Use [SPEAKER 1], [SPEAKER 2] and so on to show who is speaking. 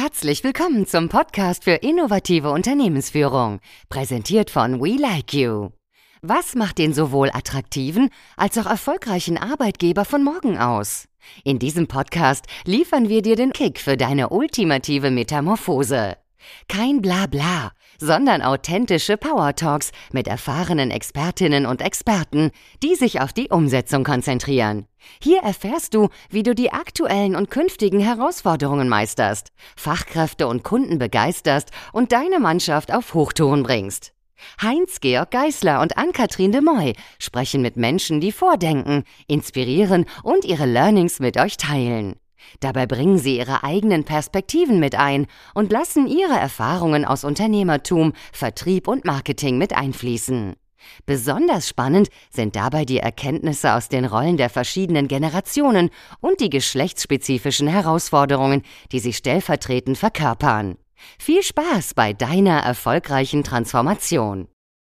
[SPEAKER 1] Herzlich willkommen zum Podcast für innovative Unternehmensführung, präsentiert von We Like You. Was macht den sowohl attraktiven als auch erfolgreichen Arbeitgeber von morgen aus? In diesem Podcast liefern wir dir den Kick für deine ultimative Metamorphose. Kein Blabla, sondern authentische Power Talks mit erfahrenen Expertinnen und Experten, die sich auf die Umsetzung konzentrieren. Hier erfährst du, wie du die aktuellen und künftigen Herausforderungen meisterst, Fachkräfte und Kunden begeisterst und deine Mannschaft auf Hochtouren bringst. Heinz-Georg Geißler und Ann-Kathrin de Moy sprechen mit Menschen, die vordenken, inspirieren und ihre Learnings mit euch teilen. Dabei bringen sie ihre eigenen Perspektiven mit ein und lassen ihre Erfahrungen aus Unternehmertum, Vertrieb und Marketing mit einfließen. Besonders spannend sind dabei die Erkenntnisse aus den Rollen der verschiedenen Generationen und die geschlechtsspezifischen Herausforderungen, die sie stellvertretend verkörpern. Viel Spaß bei deiner erfolgreichen Transformation.